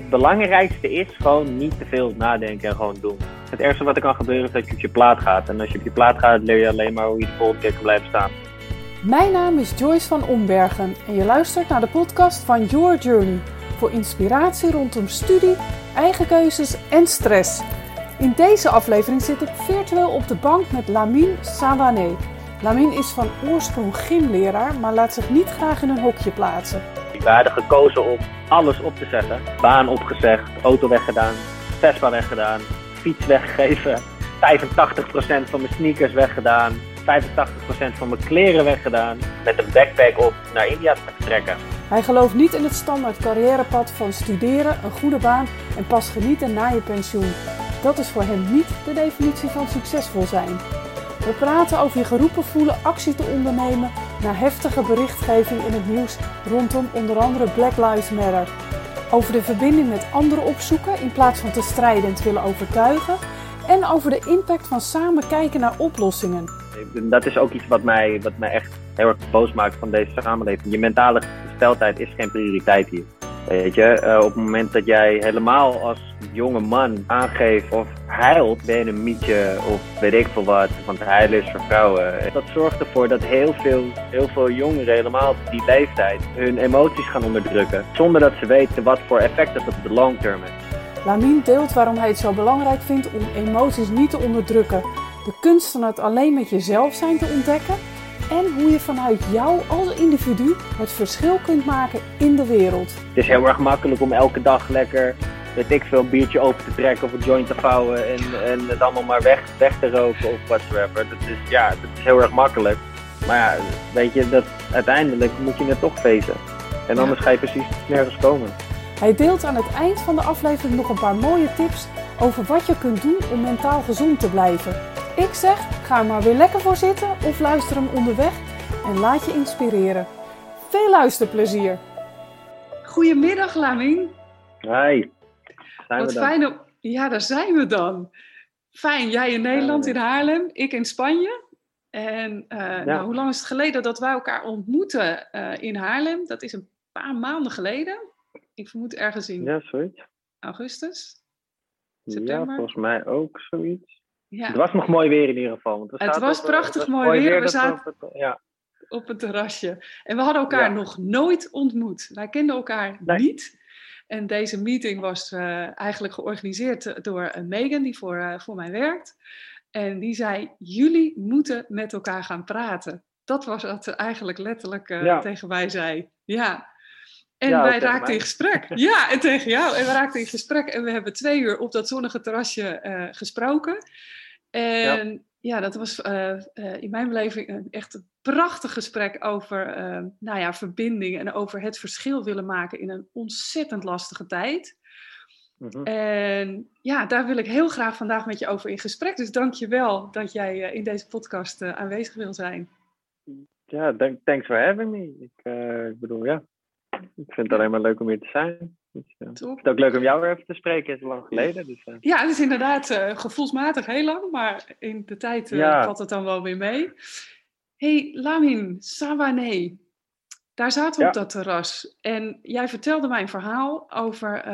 Het belangrijkste is gewoon niet te veel nadenken en gewoon doen. Het ergste wat er kan gebeuren is dat je op je plaat gaat. En als je op je plaat gaat, leer je alleen maar hoe je de volgende keer blijven staan. Mijn naam is Joyce van Ombergen en je luistert naar de podcast van Your Journey voor inspiratie rondom studie, eigen keuzes en stress. In deze aflevering zit ik virtueel op de bank met Lamine Sawane. Lamine is van oorsprong gymleraar, maar laat zich niet graag in een hokje plaatsen. We hadden gekozen om alles op te zeggen. Baan opgezegd, auto weggedaan, Vespa weggedaan, fiets weggegeven, 85% van mijn sneakers weggedaan, 85% van mijn kleren weggedaan, met een backpack op naar India te vertrekken. Hij gelooft niet in het standaard carrièrepad van studeren, een goede baan en pas genieten na je pensioen. Dat is voor hem niet de definitie van succesvol zijn. We praten over je geroepen voelen actie te ondernemen na heftige berichtgeving in het nieuws rondom onder andere Black Lives Matter. Over de verbinding met anderen opzoeken in plaats van te strijden en te willen overtuigen. En over de impact van samen kijken naar oplossingen. Dat is ook iets wat mij, wat mij echt heel erg boos maakt van deze samenleving. Je mentale gesteldheid is geen prioriteit hier. Weet je, uh, op het moment dat jij helemaal als jonge man aangeeft of huilt, ben je een mietje of weet ik veel wat, want huilen is voor vrouwen. Dat zorgt ervoor dat heel veel, heel veel jongeren, helemaal op die leeftijd, hun emoties gaan onderdrukken. Zonder dat ze weten wat voor effect dat op de long term heeft. Lamine deelt waarom hij het zo belangrijk vindt om emoties niet te onderdrukken. De kunst van het alleen met jezelf zijn te ontdekken en hoe je vanuit jou als individu het verschil kunt maken in de wereld. Het is heel erg makkelijk om elke dag lekker, weet ik veel, een biertje open te trekken of een joint te vouwen en, en het allemaal maar weg, weg te roken of whatsoever. Dat is, ja, dat is heel erg makkelijk. Maar ja, weet je, dat, uiteindelijk moet je het toch feesten. En anders ga je precies nergens komen. Hij deelt aan het eind van de aflevering nog een paar mooie tips over wat je kunt doen om mentaal gezond te blijven. Ik zeg, ga er maar weer lekker voor zitten of luister hem onderweg en laat je inspireren. Veel luisterplezier. Goedemiddag, Laming. Hi. Zijn Wat fijn om... Ja, daar zijn we dan. Fijn, jij in Nederland, in Haarlem, ik in Spanje. En uh, nou, hoe lang is het geleden dat wij elkaar ontmoeten uh, in Haarlem? Dat is een paar maanden geleden. Ik vermoed ergens in ja, zoiets. augustus. September. Ja, volgens mij ook zoiets. Ja. Het was nog mooi weer in ieder geval. Want het was prachtig mooi weer. We zaten op, ja. op een terrasje. En we hadden elkaar nog nooit ontmoet. Wij kenden elkaar niet. En deze meeting was uh, eigenlijk georganiseerd door uh, Megan, die voor, uh, voor mij werkt. En die zei, jullie moeten met elkaar gaan praten. Dat was wat ze eigenlijk letterlijk ja. tegen mij zei. Ja. En ja, wij raakten in gesprek. Ja, en tegen jou. En we raakten in gesprek. En we hebben twee uur op dat zonnige terrasje gesproken. En ja, dat was uh, uh, in mijn beleving een echt een prachtig gesprek over uh, nou ja, verbinding en over het verschil willen maken in een ontzettend lastige tijd. Mm-hmm. En ja, daar wil ik heel graag vandaag met je over in gesprek. Dus dank je wel dat jij in deze podcast aanwezig wil zijn. Ja, thanks for having me. Ik, ik bedoel, ja, ik vind het alleen maar leuk om hier te zijn. Dus, uh, het is ook leuk om jou weer even te spreken, het is lang geleden. Dus, uh. Ja, het is inderdaad uh, gevoelsmatig heel lang, maar in de tijd ja. valt het dan wel weer mee. hey, Lamin Sawane, daar zaten we ja. op dat terras. En jij vertelde mij een verhaal over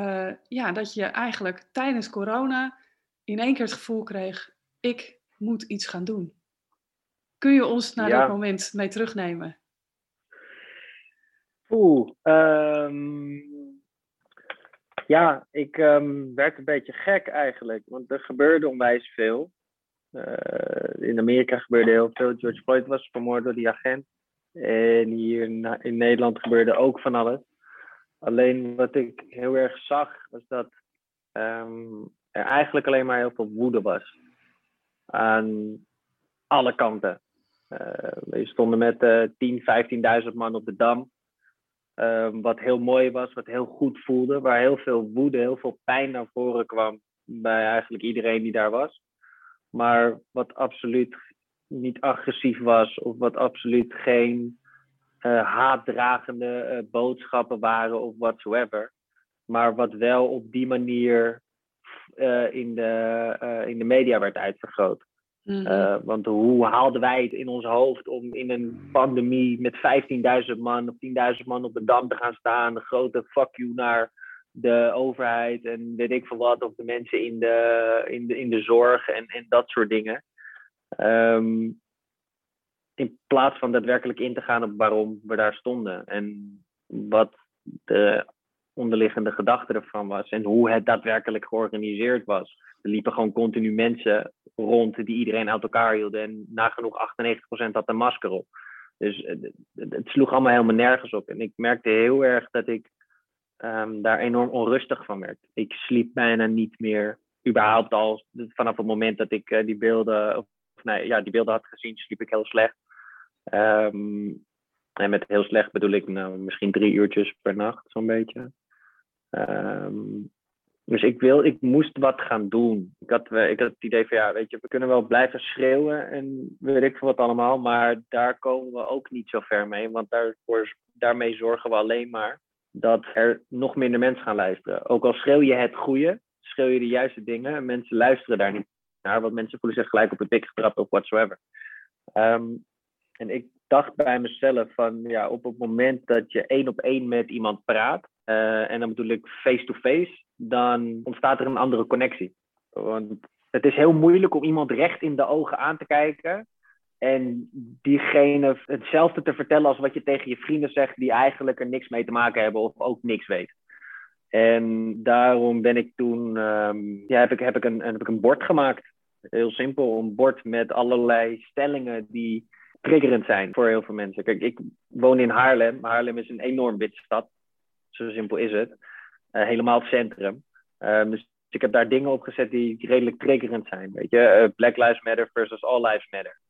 ja, dat je eigenlijk tijdens corona in één keer het gevoel kreeg, ik moet iets gaan doen. Kun je ons naar ja. dat moment mee terugnemen? Oeh, um, ja, ik um, werd een beetje gek eigenlijk, want er gebeurde onwijs veel. Uh, in Amerika gebeurde heel veel. George Floyd was vermoord door die agent. En hier in, Nederland gebeurde ook van alles. Alleen wat ik heel erg zag, was dat um, er eigenlijk alleen maar heel veel woede was. Aan alle kanten. Uh, we stonden met uh, 10, 15.000 man op de Dam. Um, wat heel mooi was, wat heel goed voelde, waar heel veel woede, heel veel pijn naar voren kwam bij eigenlijk iedereen die daar was. Maar wat absoluut niet agressief was, of wat absoluut geen uh, haatdragende uh, boodschappen waren of whatsoever. Maar wat wel op die manier uh, in, de, in de media werd uitvergroot. Mhm. Uh, want hoe haalden wij het in ons hoofd om in een pandemie met 15.000 man of 10.000 man op de dam te gaan staan, een grote fuck you naar de overheid en weet ik veel wat, of de mensen in de, in de, in de zorg en, dat soort dingen. Ehm, in plaats van daadwerkelijk in te gaan op waarom we daar stonden en wat de onderliggende gedachte ervan was en hoe het daadwerkelijk georganiseerd was. Liepen gewoon continu mensen rond die iedereen uit elkaar hielden en nagenoeg 98% had een masker op. Dus het sloeg allemaal helemaal nergens op. En ik merkte heel erg dat ik um, daar enorm onrustig van werd. Ik sliep bijna niet meer. Überhaupt al vanaf het moment dat ik uh, die beelden, of nee, ja, die beelden had gezien, sliep ik heel slecht. Um, en met heel slecht bedoel ik nou, misschien drie uurtjes per nacht, zo'n beetje. Um, dus ik, wil, ik moest wat gaan doen. Ik had, eh, ik had het idee van ja, weet je, we kunnen wel blijven schreeuwen en weet ik veel wat allemaal, maar daar komen we ook niet zo ver mee. Want daarvoor, daarmee zorgen we alleen maar dat er nog minder mensen gaan luisteren. Ook al schreeuw je het goede, schreeuw je de juiste dingen en mensen luisteren daar niet naar, want mensen voelen zich gelijk op het dik getrapt of whatsoever. Um, en ik dacht bij mezelf van ja, op het moment dat je één op één met iemand praat, uh, en dan bedoel ik face-to-face, dan ontstaat er een andere connectie. Want het is heel moeilijk om iemand recht in de ogen aan te kijken en diegene hetzelfde te vertellen als wat je tegen je vrienden zegt, die eigenlijk er niks mee te maken hebben of ook niks weten. En daarom ben ik toen, um, ja, heb ik, heb, ik een, heb ik een bord gemaakt. Heel simpel, een bord met allerlei stellingen die triggerend zijn voor heel veel mensen. Kijk, ik woon in Haarlem. Haarlem is een enorm witte stad. Zo simpel is het. Uh, helemaal het centrum. Um, dus ik heb daar dingen op gezet die redelijk triggerend zijn. Weet je, uh, Black Lives Matter versus All Lives Matter.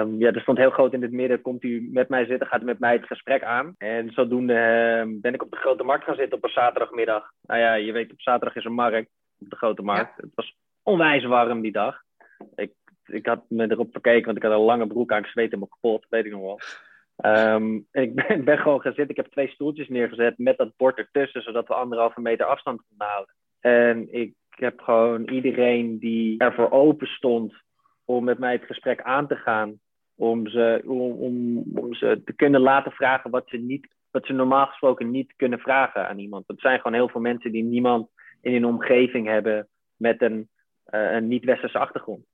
Um, ja, er stond heel groot in het midden. Komt u met mij zitten, gaat u met mij het gesprek aan. En zodoende uh, ben ik op de grote markt gaan zitten op een zaterdagmiddag. Nou ja, je weet, op zaterdag is een markt op de grote markt. Het was onwijs warm die dag. Ik, ik had me erop verkeken, want ik had een lange broek aan. Ik zweette me kapot, weet ik nog wel. Um, ik, ben, gewoon gaan zitten. Ik heb twee stoeltjes neergezet met dat bord ertussen, zodat we anderhalve meter afstand konden houden. En ik heb gewoon iedereen die ervoor open stond om met mij het gesprek aan te gaan, om ze, om, om, ze te kunnen laten vragen wat ze, niet, wat ze normaal gesproken niet kunnen vragen aan iemand. Het zijn gewoon heel veel mensen die niemand in hun omgeving hebben met een, uh, een niet-westerse achtergrond.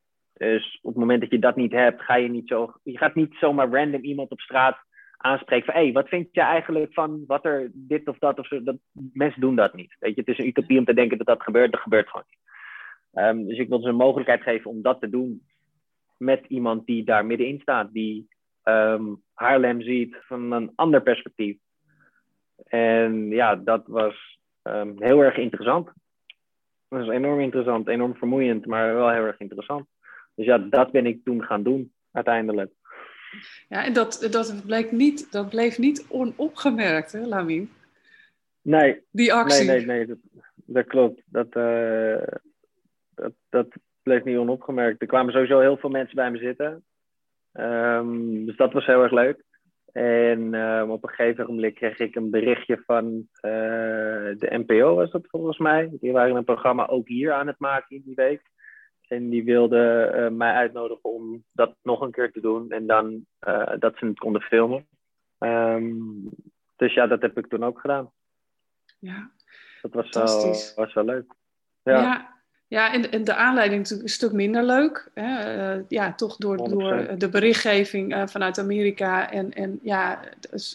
Dus op het moment dat je dat niet hebt, ga je niet zo. Je gaat niet zomaar random iemand op straat aanspreken van hé, hey, wat vind je eigenlijk van wat er dit of dat of zo. Dat, mensen doen dat niet. Weet je, het is een utopie om te denken dat dat gebeurt. Dat gebeurt gewoon niet. Um, dus ik wil ze een mogelijkheid geven om dat te doen met iemand die daar middenin staat, die um, Haarlem ziet van een ander perspectief. En ja, dat was um, heel erg interessant. Dat was enorm interessant, enorm vermoeiend, maar wel heel erg interessant. Dus ja, dat ben ik toen gaan doen, uiteindelijk. Ja, en dat, dat, bleek niet, dat bleef niet onopgemerkt, hè, Lamien? Nee. Die actie. Nee, nee, nee, dat, dat klopt. Dat, uh, dat, dat bleef niet onopgemerkt. Er kwamen sowieso heel veel mensen bij me zitten. Um, dus dat was heel erg leuk. En um, op een gegeven moment kreeg ik een berichtje van uh, de NPO, was dat volgens mij. Die waren een programma ook hier aan het maken in die week. En die wilde uh, mij uitnodigen om dat nog een keer te doen. En dan uh, dat ze het konden filmen. Um, dus ja, dat heb ik toen ook gedaan. Ja, dat was wel, was wel leuk. Ja, ja, ja en, en de aanleiding is een stuk minder leuk. Hè? Uh, ja, toch door, door de berichtgeving vanuit Amerika. En, en ja,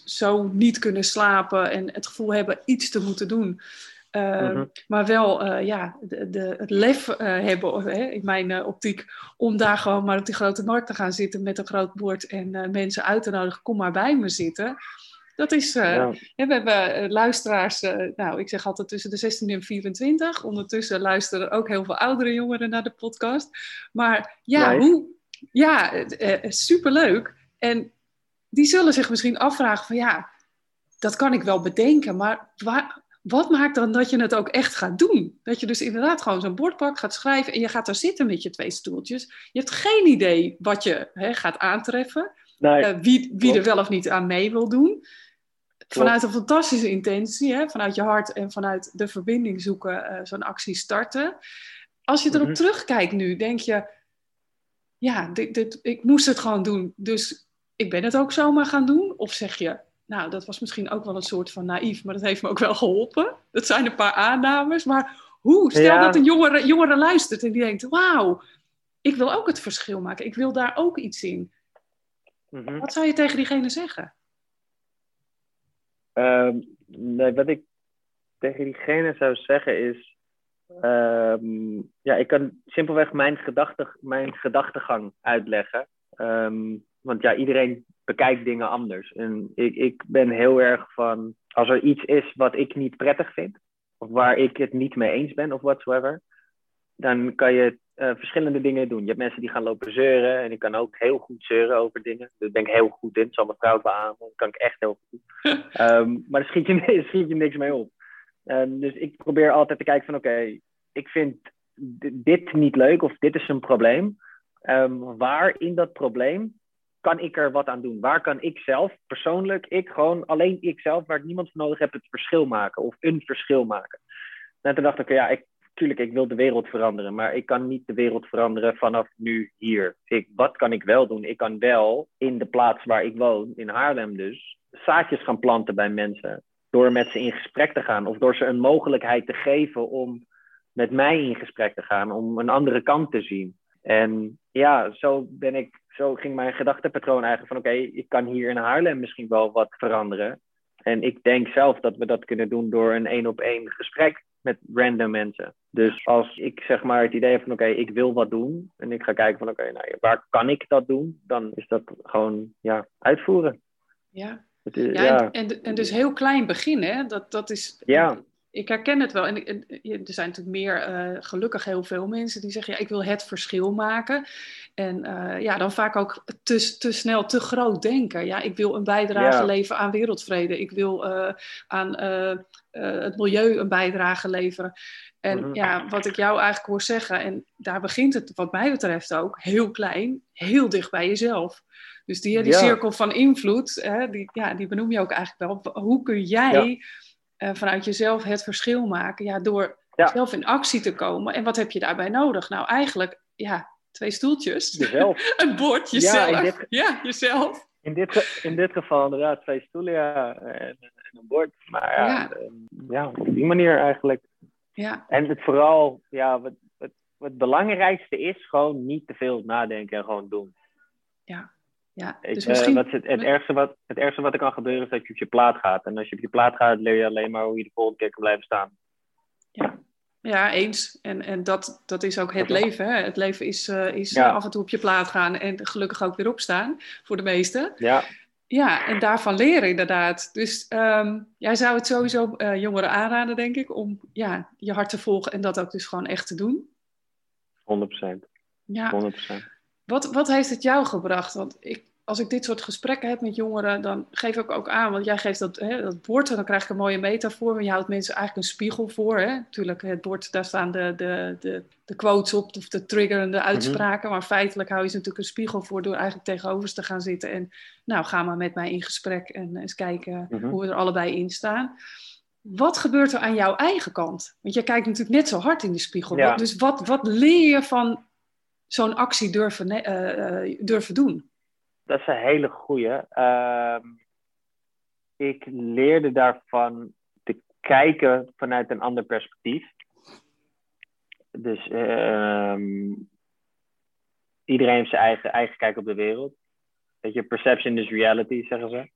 zo niet kunnen slapen en het gevoel hebben iets te moeten doen. Uh, mm-hmm. Maar wel uh, ja, de, de, het lef uh, hebben, hè, in mijn optiek, om daar gewoon maar op die grote markt te gaan zitten met een groot bord en mensen uit te nodigen, kom maar bij me zitten. Dat is, ja. we hebben luisteraars, nou ik zeg altijd tussen de 16 en 24. Ondertussen luisteren ook heel veel oudere jongeren naar de podcast. Maar ja, hoe, ja, superleuk. En die zullen zich misschien afvragen van ja, dat kan ik wel bedenken, maar waar, wat maakt dan dat je het ook echt gaat doen? Dat je dus inderdaad gewoon zo'n bord pakt, gaat schrijven en je gaat daar zitten met je twee stoeltjes. Je hebt geen idee wat je hè, gaat aantreffen, nee, uh, wie, wie er wel of niet aan mee wil doen. Vanuit een fantastische intentie, hè, vanuit je hart en vanuit de verbinding zoeken, uh, zo'n actie starten. Als je erop mm-hmm. terugkijkt nu, denk je, ja, dit, dit, ik moest het gewoon doen, dus ik ben het ook zomaar gaan doen. Of zeg je, nou, dat was misschien ook wel een soort van naïef, maar dat heeft me ook wel geholpen. Dat zijn een paar aannames. Maar hoe? Stel dat een jongere, jongere luistert en die denkt: Wauw, ik wil ook het verschil maken. Ik wil daar ook iets in. Mhm. Wat zou je tegen diegene zeggen? Ehm, nee, wat ik tegen diegene zou zeggen is. Ehm, ja, ik kan simpelweg mijn, gedachte, mijn gedachtegang uitleggen. Ehm, want ja, iedereen bekijkt dingen anders. En ik, ik ben heel erg van, als er iets is wat ik niet prettig vind, of waar ik het niet mee eens ben of whatsoever, dan kan je uh, verschillende dingen doen. Je hebt mensen die gaan lopen zeuren en ik kan ook heel goed zeuren over dingen. Daar ben ik heel goed in, dat zal mijn vrouw beamen, dat kan ik echt heel goed. um, maar daar schiet je, schiet je niks mee op. Um, dus ik probeer altijd te kijken van oké, ik vind dit niet leuk of dit is een probleem. Um, waar in dat probleem kan ik er wat aan doen? Waar kan ik zelf, persoonlijk, ik gewoon alleen ik zelf, waar ik niemand voor nodig heb, het verschil maken of een verschil maken? En toen dacht ik, ja, ik, tuurlijk, ik wil de wereld veranderen, maar ik kan niet de wereld veranderen vanaf nu hier. Ik, wat kan ik wel doen? Ik kan wel in de plaats waar ik woon, in Haarlem dus, zaadjes gaan planten bij mensen. Door met ze in gesprek te gaan of door ze een mogelijkheid te geven om met mij in gesprek te gaan, om een andere kant te zien. En ja, zo ben ik zo ging mijn gedachtepatroon eigenlijk van oké, ik kan hier in Haarlem misschien wel wat veranderen. En ik denk zelf dat we dat kunnen doen door een één op één gesprek met random mensen. Dus als ik zeg maar het idee heb van oké, ik wil wat doen. En ik ga kijken van oké, nou, waar kan ik dat doen? Dan is dat gewoon ja, uitvoeren. Ja, ja, ja. En, en, dus heel klein beginnen. Dat, dat is, ja ik herken het wel. En, er zijn natuurlijk meer, uh, gelukkig heel veel mensen die zeggen, ja, ik wil het verschil maken. En uh, ja, dan vaak ook te, te snel, te groot denken. Ja, ik wil een bijdrage leveren aan wereldvrede. Ik wil uh, aan het milieu een bijdrage leveren. En mhm. ja, wat ik jou eigenlijk hoor zeggen, en daar begint het wat mij betreft ook, heel klein, heel dicht bij jezelf. Dus die, die cirkel van invloed, hè, die, ja, die benoem je ook eigenlijk wel. Hoe kun jij uh, vanuit jezelf het verschil maken. Ja, door zelf in actie te komen. En wat heb je daarbij nodig? Nou, eigenlijk, ja, twee stoeltjes. Jezelf. een bord, jezelf. Ja, dit, ja, jezelf. In dit, in dit geval inderdaad twee stoelen, ja. En, en een bord. Maar ja. Ehm, ja, op die manier eigenlijk. Ja. En het vooral, ja, wat, wat, wat het belangrijkste is, gewoon niet te veel nadenken en gewoon doen. Ja, ja, dus eh, misschien... wat het, het, ergste wat, het ergste wat er kan gebeuren is dat je op je plaat gaat. En als je op je plaat gaat, leer je alleen maar hoe je de volgende keer kan blijven staan. Ja, ja eens. En, en dat, dat is ook het leven. Hè? Het leven is, uh, is af en toe op je plaat gaan en gelukkig ook weer opstaan, voor de meesten. Ja. Ja, en daarvan leren inderdaad. Dus um, jij zou het sowieso uh, jongeren aanraden, denk ik, om ja, je hart te volgen en dat ook dus gewoon echt te doen. 100%. Ja. 100%. Wat, wat heeft het jou gebracht? Want ik, als ik dit soort gesprekken heb met jongeren, dan geef ik ook aan, want jij geeft dat, hè, dat bord en dan krijg ik een mooie metafoor, maar je houdt mensen eigenlijk een spiegel voor. Hè? Natuurlijk, het bord, daar staan de, de, de, de quotes op, of de triggerende mhm. uitspraken, maar feitelijk hou je ze natuurlijk een spiegel voor door eigenlijk tegenover te gaan zitten en nou, ga maar met mij in gesprek en eens kijken mhm. hoe we er allebei in staan. Wat gebeurt er aan jouw eigen kant? Want jij kijkt natuurlijk net zo hard in de spiegel. Dus wat, wat leer je van zo'n actie durven, uh, durven doen? Dat is een hele goede. Uh, ik leerde daarvan te kijken vanuit een ander perspectief. Dus uh, iedereen heeft zijn eigen, eigen kijk op de wereld. Weet je, perception is reality, zeggen ze.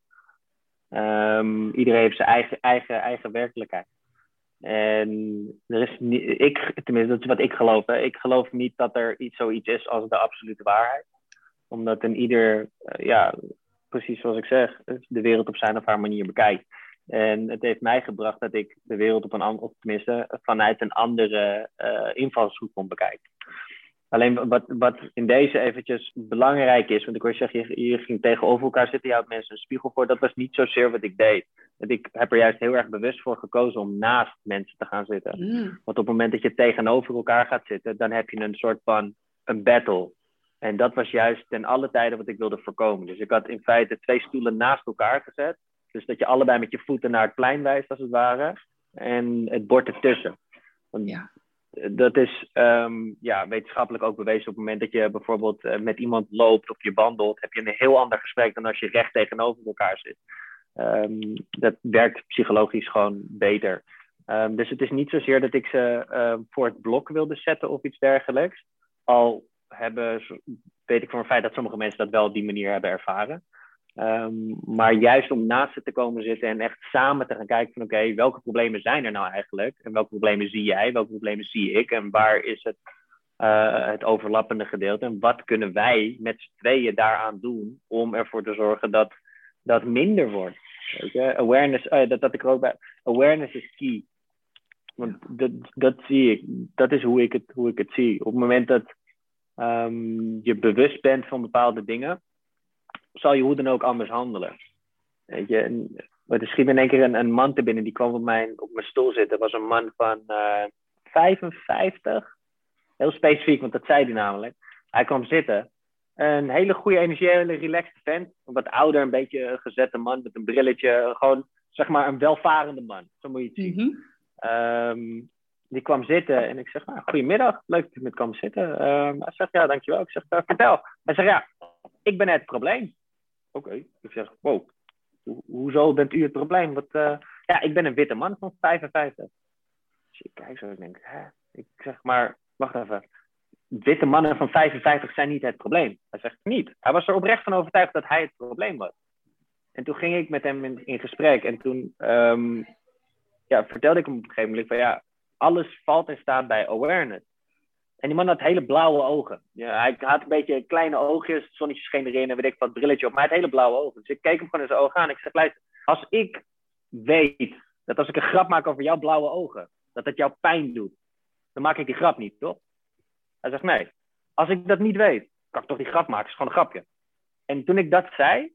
Um, iedereen heeft zijn eigen, eigen, eigen werkelijkheid. En er is niet, ik, tenminste, dat is wat ik geloof. Hè. Ik geloof niet dat er iets, zoiets is als de absolute waarheid. Omdat een ieder, uh, ja, precies zoals ik zeg, de wereld op zijn of haar manier bekijkt. En het heeft mij gebracht dat ik de wereld op een andere, tenminste vanuit een andere uh, invalshoek kon bekijken. Alleen wat, wat in deze eventjes belangrijk is, want ik hoor je zeggen, je, je ging tegenover elkaar zitten, je houdt mensen een spiegel voor. Dat was niet zozeer wat ik deed. Want ik heb er juist heel erg bewust voor gekozen om naast mensen te gaan zitten. Mm. Want op het moment dat je tegenover elkaar gaat zitten, dan heb je een soort van een battle. En dat was juist ten alle tijden wat ik wilde voorkomen. Dus ik had in feite twee stoelen naast elkaar gezet. Dus dat je allebei met je voeten naar het plein wijst, als het ware. En het bord ertussen. Want ja dat is um, ja, wetenschappelijk ook bewezen. Op het moment dat je bijvoorbeeld uh, met iemand loopt of je wandelt, heb je een heel ander gesprek dan als je recht tegenover elkaar zit. Ehm, dat werkt psychologisch gewoon beter. Ehm, dus het is niet zozeer dat ik ze ehm, voor het blok wilde zetten of iets dergelijks. Al hebben, weet ik voor een feit dat sommige mensen dat wel op die manier hebben ervaren. Maar juist om naast ze te komen zitten en echt samen te gaan kijken van oké, welke problemen zijn er nou eigenlijk? En welke problemen zie jij? Welke problemen zie ik? En waar is het, uh, het overlappende gedeelte? En wat kunnen wij met z'n tweeën daaraan doen om ervoor te zorgen dat dat minder wordt? Je? Awareness, uh, dat, dat ik ook bij. Awareness is key. Want dat, dat zie ik, dat is hoe ik het, hoe ik het zie. Op het moment dat um, je bewust bent van bepaalde dingen, zal je hoe dan ook anders handelen. Weet je, en, er schiet in één keer een, een, man te binnen, die kwam op mijn, op mijn stoel zitten. Dat was een man van uh, 55. Heel specifiek, want dat zei hij namelijk. Hij kwam zitten. Een hele goede, energiële, relaxed vent. Een wat ouder, een beetje een gezette man met een brilletje. Gewoon, zeg maar, een welvarende man. Zo moet je het zien. Mm Um, die kwam zitten en ik zeg, nou, goedemiddag, leuk dat je met kwam zitten. Um, hij zegt, ja, dankjewel. Ik zeg, uh, vertel. Hij zegt, ja, ik ben het probleem. Oké. Ik zeg, wow, Ho hoezo bent u het probleem? Wat, uh, ja, ik ben een witte man van 55. Dus ik kijk zo en denk, hè? Ik zeg, maar, wacht even. Witte mannen van 55 zijn niet het probleem. Hij zegt, niet. Hij was er oprecht van overtuigd dat hij het probleem was. En toen ging ik met hem in, gesprek en toen um, ja, vertelde ik hem op een gegeven moment van ja, alles valt in staat bij awareness. En die man had hele blauwe ogen. Ja, hij had een beetje kleine oogjes, het zonnetje scheen erin en weet ik wat, brilletje op. Maar hij had hele blauwe ogen. Dus ik keek hem gewoon in zijn ogen aan. Ik zeg, luister, als ik weet dat als ik een grap maak over jouw blauwe ogen, dat dat jou pijn doet, dan maak ik die grap niet, toch? Hij zegt, nee. Als ik dat niet weet, kan ik toch die grap maken? Het is gewoon een grapje. En toen ik dat zei,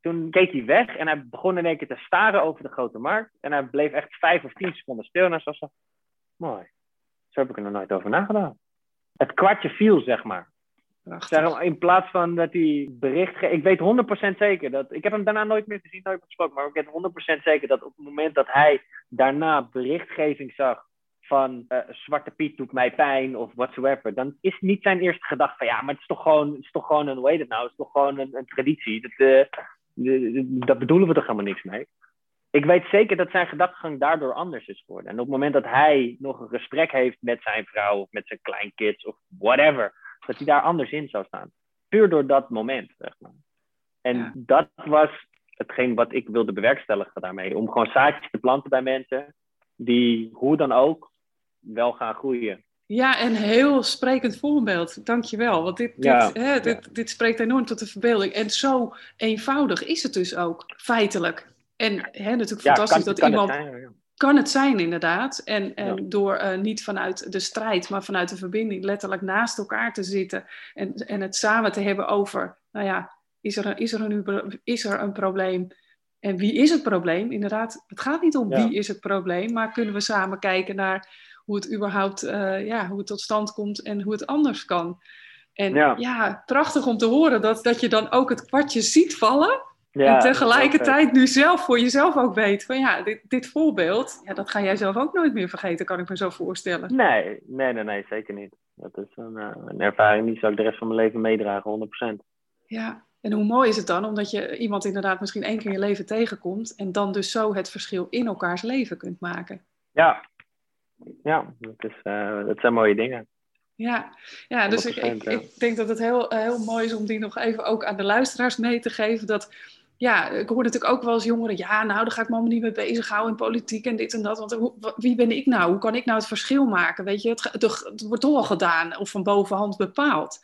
toen keek hij weg en hij begon in één keer te staren over de grote markt. En hij bleef echt vijf of tien seconden stil. En hij zo, mooi. Zo heb ik er nog nooit over nagedacht. Het kwartje viel, zeg maar. Zeg, in plaats van dat hij bericht... Ik weet 100% zeker dat... Ik heb hem daarna nooit meer gezien, nooit meer gesproken. Maar ik weet 100% zeker dat op het moment dat hij daarna berichtgeving zag van uh, Zwarte Piet doet mij pijn of whatsoever, dan is niet zijn eerste gedachte van ja, maar het is toch gewoon, het is toch gewoon een, hoe heet het nou, het is toch gewoon een, een traditie. Dat, uh, daar bedoelen we toch helemaal niks mee. Ik weet zeker dat zijn gedachtegang daardoor anders is geworden. En op het moment dat hij nog een gesprek heeft met zijn vrouw of met zijn kleinkids of whatever, dat hij daar anders in zou staan. Puur door dat moment, zeg maar. En dat was hetgeen wat ik wilde bewerkstelligen daarmee. Om gewoon zaadjes te planten bij mensen die hoe dan ook wel gaan groeien. Ja, en heel sprekend voorbeeld. Dankjewel. Want dit, dit, hè, dit, dit spreekt enorm tot de verbeelding. En zo eenvoudig is het dus ook, feitelijk. En hè, natuurlijk fantastisch dat iemand... kan het zijn, inderdaad. En, en door uh, niet vanuit de strijd, maar vanuit de verbinding letterlijk naast elkaar te zitten. En, en het samen te hebben over, nou ja, is er, een, is, er een, is er een probleem? En wie is het probleem? Inderdaad, het gaat niet om wie is het probleem, maar kunnen we samen kijken naar hoe het überhaupt uh, ja, hoe het tot stand komt en hoe het anders kan. En ja, prachtig om te horen dat, dat je dan ook het kwartje ziet vallen. Ja, en tegelijkertijd nu zelf voor jezelf ook weet van ja, dit, dit voorbeeld, ja, dat ga jij zelf ook nooit meer vergeten, kan ik me zo voorstellen. Nee, nee, nee, nee zeker niet. Dat is een, uh, een ervaring die zou ik de rest van mijn leven meedragen, 100%. Ja, en hoe mooi is het dan, omdat je iemand inderdaad misschien één keer in je leven tegenkomt en dan dus zo het verschil in elkaars leven kunt maken. Ja, ja, dat, is, uh, dat zijn mooie dingen. Ja, ja dus ik, ik, ik, denk dat het heel, eh, heel mooi is om die nog even ook aan de luisteraars mee te geven. Dat, ja, ik hoor natuurlijk ook wel eens jongeren, ja, nou, daar ga ik me allemaal niet mee bezighouden in politiek en dit en dat. Want hoe, wie ben ik nou? Hoe kan ik nou het verschil maken? Weet je, het, het wordt toch al gedaan of van bovenhand bepaald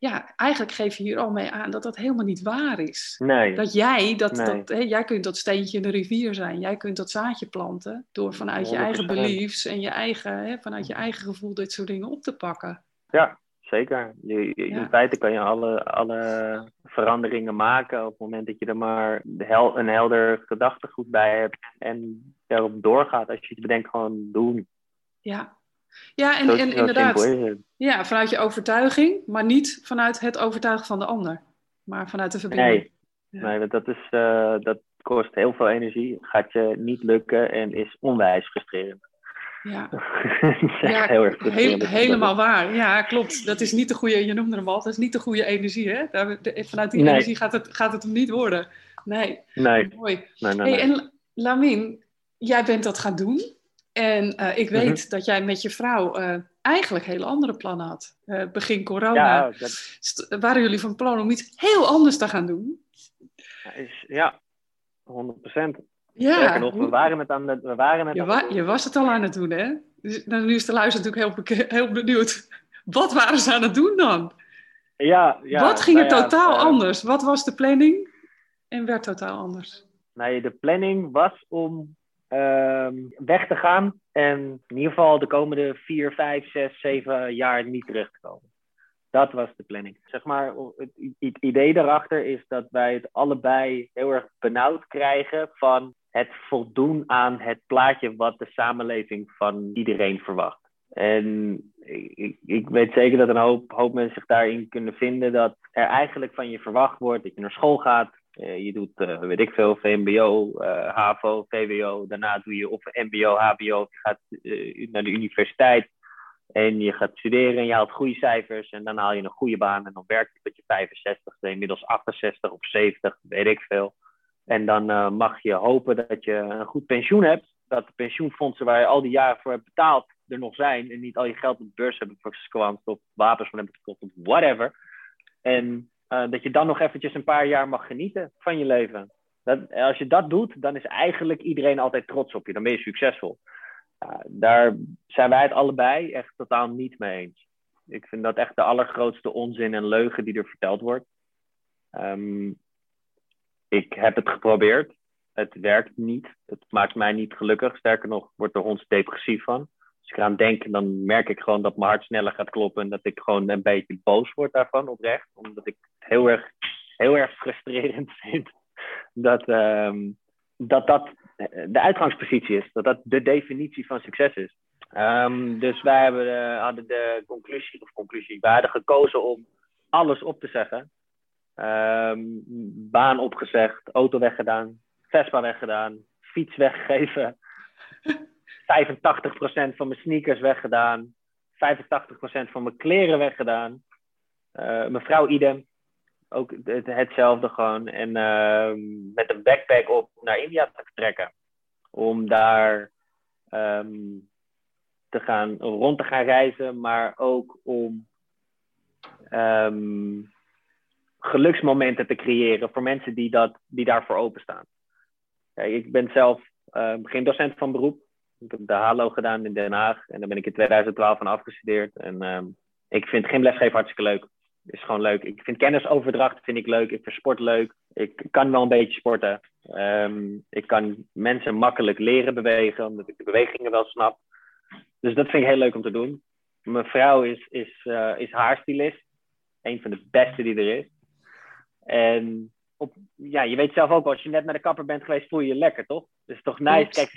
ja, eigenlijk geef je hier al mee aan dat dat helemaal niet waar is. Nee. Dat jij, dat, dat, hè, jij kunt dat steentje in de rivier zijn. Jij kunt dat zaadje planten door vanuit je eigen beliefs en je eigen, hè, vanuit je eigen gevoel dit soort dingen op te pakken. Ja, zeker. Je, In feite kan je alle, alle veranderingen maken op het moment dat je er maar hel, een helder gedachtegoed bij hebt en erop doorgaat. Als je het bedenkt, gewoon doen. Ja, ja, en, en inderdaad. Ja, vanuit je overtuiging, maar niet vanuit het overtuigen van de ander, maar vanuit de verbinding. Nee, nee dat, is, uh, dat kost heel veel energie, gaat je niet lukken en is onwijs frustrerend. Ja, ja heel erg heel, helemaal waar. Ja, klopt. Dat is niet de goede, je noemde hem al, dat is niet de goede energie. Hè? Daar, vanuit die energie gaat het, gaat het hem niet worden. Nee. Nee. Mooi. Nee, nee, hey, en Lamin, jij bent dat gaan doen. En uh, ik weet mm-hmm. dat jij met je vrouw uh, eigenlijk hele andere plannen had. Uh, begin corona ja, dat... waren jullie van plan om iets heel anders te gaan doen. Ja, 100 procent. Ja. nog, we waren het aan het, we waren het je, wa je was het al aan het doen, hè? Dus, nou, nu is de luister natuurlijk heel, heel benieuwd. Wat waren ze aan het doen dan? Ja, ja Wat ging er nou totaal anders? Wat was de planning en werd totaal anders? Nee, de planning was om uh, weg te gaan en in ieder geval de komende vier, vijf, zes, zeven jaar niet terug te komen. Dat was de planning. Zeg maar, het, het idee daarachter is dat wij het allebei heel erg benauwd krijgen van het voldoen aan het plaatje wat de samenleving van iedereen verwacht. En ik, ik, weet zeker dat een hoop, hoop mensen zich daarin kunnen vinden dat er eigenlijk van je verwacht wordt dat je naar school gaat. Uh, je doet, uh, weet ik veel, VMBO, uh, eh, HAVO, VWO. Daarna doe je of MBO, HBO. Je gaat naar de universiteit en je gaat studeren en je haalt goede cijfers. En dan haal je een goede baan en dan werk je tot je 65, inmiddels 68 of 70, weet ik veel. En dan mag je hopen dat je een goed pensioen hebt. Dat de pensioenfondsen waar je al die jaren voor hebt betaald er nog zijn. En niet al je geld op de beurs hebben verkwamd of wapens van hebben gekocht of whatever. En uh, dat je dan nog eventjes een paar jaar mag genieten van je leven. Dat, als je dat doet, dan is eigenlijk iedereen altijd trots op je. Dan ben je succesvol. Uh, daar zijn wij het allebei echt totaal niet mee eens. Ik vind dat echt de allergrootste onzin en leugen die er verteld wordt. Um, ik heb het geprobeerd. Het werkt niet. Het maakt mij niet gelukkig. Sterker nog, wordt de hond depressief van ik eraan denk, dan merk ik gewoon dat mijn hart sneller gaat kloppen. En dat ik gewoon een beetje boos word daarvan oprecht. Omdat ik het heel erg, heel erg frustrerend vind dat, um, dat dat de uitgangspositie is. Dat dat de definitie van succes is. Um, dus wij hebben de, hadden de conclusie, of conclusie, wij hadden gekozen om alles op te zeggen. Um, baan opgezegd, auto weggedaan, Vespa weggedaan, fiets weggegeven. 85% van mijn sneakers weggedaan. 85% van mijn kleren weggedaan. Uh, mijn vrouw idem. Ook het, hetzelfde gewoon. En uh, met een backpack op naar India te vertrekken. Om daar um, te gaan, rond te gaan reizen. Maar ook om um, geluksmomenten te creëren voor mensen die, dat, die daarvoor openstaan. Ik ben zelf uh, geen docent van beroep. Ik heb de HALO gedaan in Den Haag en daar ben ik in 2012 van afgestudeerd. En um, ik vind gymlesgeven hartstikke leuk. Is gewoon leuk. Ik vind kennisoverdracht vind ik leuk. Ik vind sport leuk. Ik kan wel een beetje sporten. Um, ik kan mensen makkelijk leren bewegen, omdat ik de bewegingen wel snap. Dus dat vind ik heel leuk om te doen. Mijn vrouw is, is, uh, is haarstylist. Een van de beste die er is. En op, ja, je weet zelf ook, als je net naar de kapper bent geweest, voel je je lekker, toch? Dus toch nice, kijk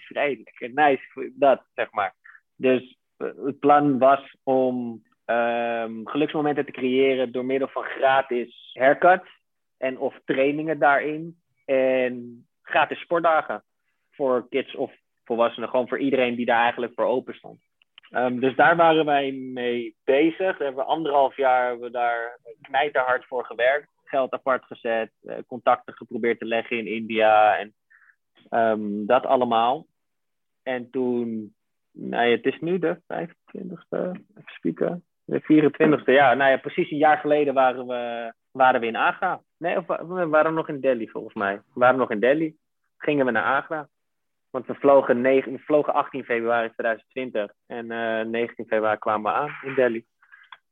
eens nice, dat, zeg maar. Dus eh, het plan was om um, geluksmomenten te creëren door middel van gratis haircuts en of trainingen daarin. En gratis sportdagen voor kids of volwassenen, gewoon voor iedereen die daar eigenlijk voor open stond. Um, dus daar waren wij mee bezig. Daar hebben we anderhalf jaar hebben we daar knijterhard voor gewerkt geld apart gezet, uh, contacten geprobeerd te leggen in India en um, dat allemaal. En toen, nou ja, het is nu de 25e, even spieken, de 24e, ja, nou ja, precies een jaar geleden waren we, waren we in Agra. Nee, of we waren nog in Delhi volgens mij. We waren nog in Delhi, gingen we naar Agra. Want we vlogen, 9, we vlogen 18 februari 2020 en uh, eh, 19 februari kwamen we aan in Delhi.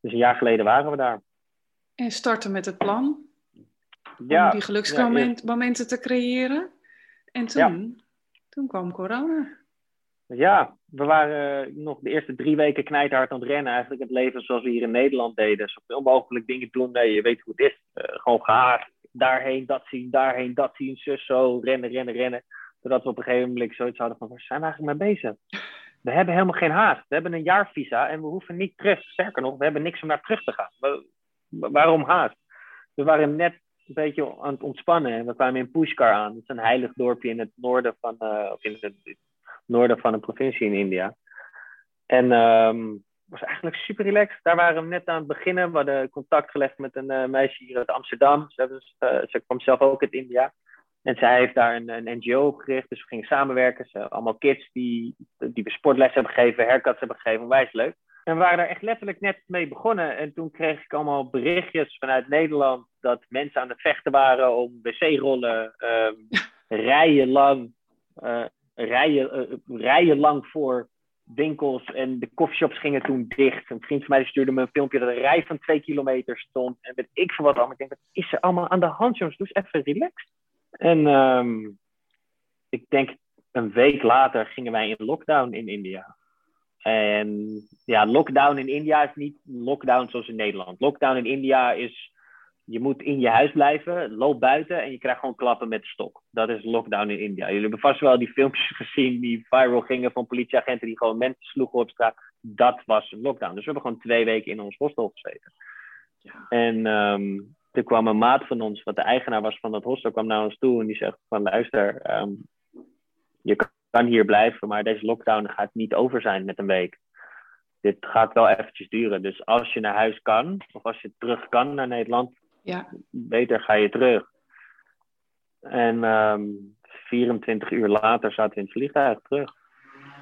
Dus een jaar geleden waren we daar. En starten met het plan? Ja, om die geluksmomenten te creëren. En toen, toen kwam corona. Ja, we waren nog de eerste drie weken knijthard aan het rennen. Eigenlijk het leven zoals we hier in Nederland deden. Zoveel mogelijk dingen doen. Nee, je weet hoe het is. Uh, gewoon gehaast. Daarheen, dat zien, daarheen, dat zien. Zus zo, rennen, rennen, rennen. Zodat we op een gegeven moment zoiets hadden van, waar zijn we eigenlijk mee bezig? We hebben helemaal geen haast. We hebben een jaarvisa en we hoeven niet terug. Sterker nog, we hebben niks om naar terug te gaan. waarom haast? We waren net een beetje aan het ontspannen. En we kwamen in Pushkar aan. Dat is een heilig dorpje in het noorden van, of in het noorden van een provincie in India. En um, was eigenlijk super relaxed. Daar waren we net aan het beginnen. We hadden contact gelegd met een uh, meisje hier uit Amsterdam. Ze, uh, ze kwam zelf ook uit India. En zij heeft daar een, een NGO opgericht, dus we gingen samenwerken. Ze, allemaal kids die, die we sportles hebben gegeven, haircuts hebben gegeven, onwijs leuk. En we waren daar echt letterlijk net mee begonnen. En toen kreeg ik allemaal berichtjes vanuit Nederland dat mensen aan het vechten waren om wc-rollen, um, rijen lang, uh, rijen, uh, rijen lang voor winkels en de coffeeshops gingen toen dicht. Een vriend van mij stuurde me een filmpje dat een rij van twee kilometer stond. En weet ik van wat allemaal. Ik denk, wat is er allemaal aan de hand, jongens? Doe eens even relaxed. En um, ik denk een week later gingen wij in lockdown in India. En ja, lockdown in India is niet lockdown zoals in Nederland. Lockdown in India is, je moet in je huis blijven, loop buiten en je krijgt gewoon klappen met de stok. Dat is lockdown in India. Jullie hebben vast wel die filmpjes gezien die viral gingen van politieagenten die gewoon mensen sloegen op straat. Dat was een lockdown. Dus we hebben gewoon twee weken in ons hostel gezeten. Ja. En um, toen kwam een maat van ons, wat de eigenaar was van dat hostel, kwam naar ons toe en die zegt van luister, um, je kan hier blijven, maar deze lockdown gaat niet over zijn met een week. Dit gaat wel eventjes duren. Dus als je naar huis kan, of als je terug kan naar Nederland, ja. beter ga je terug. En um, ehm, 24 uur later zaten we in het vliegtuig terug.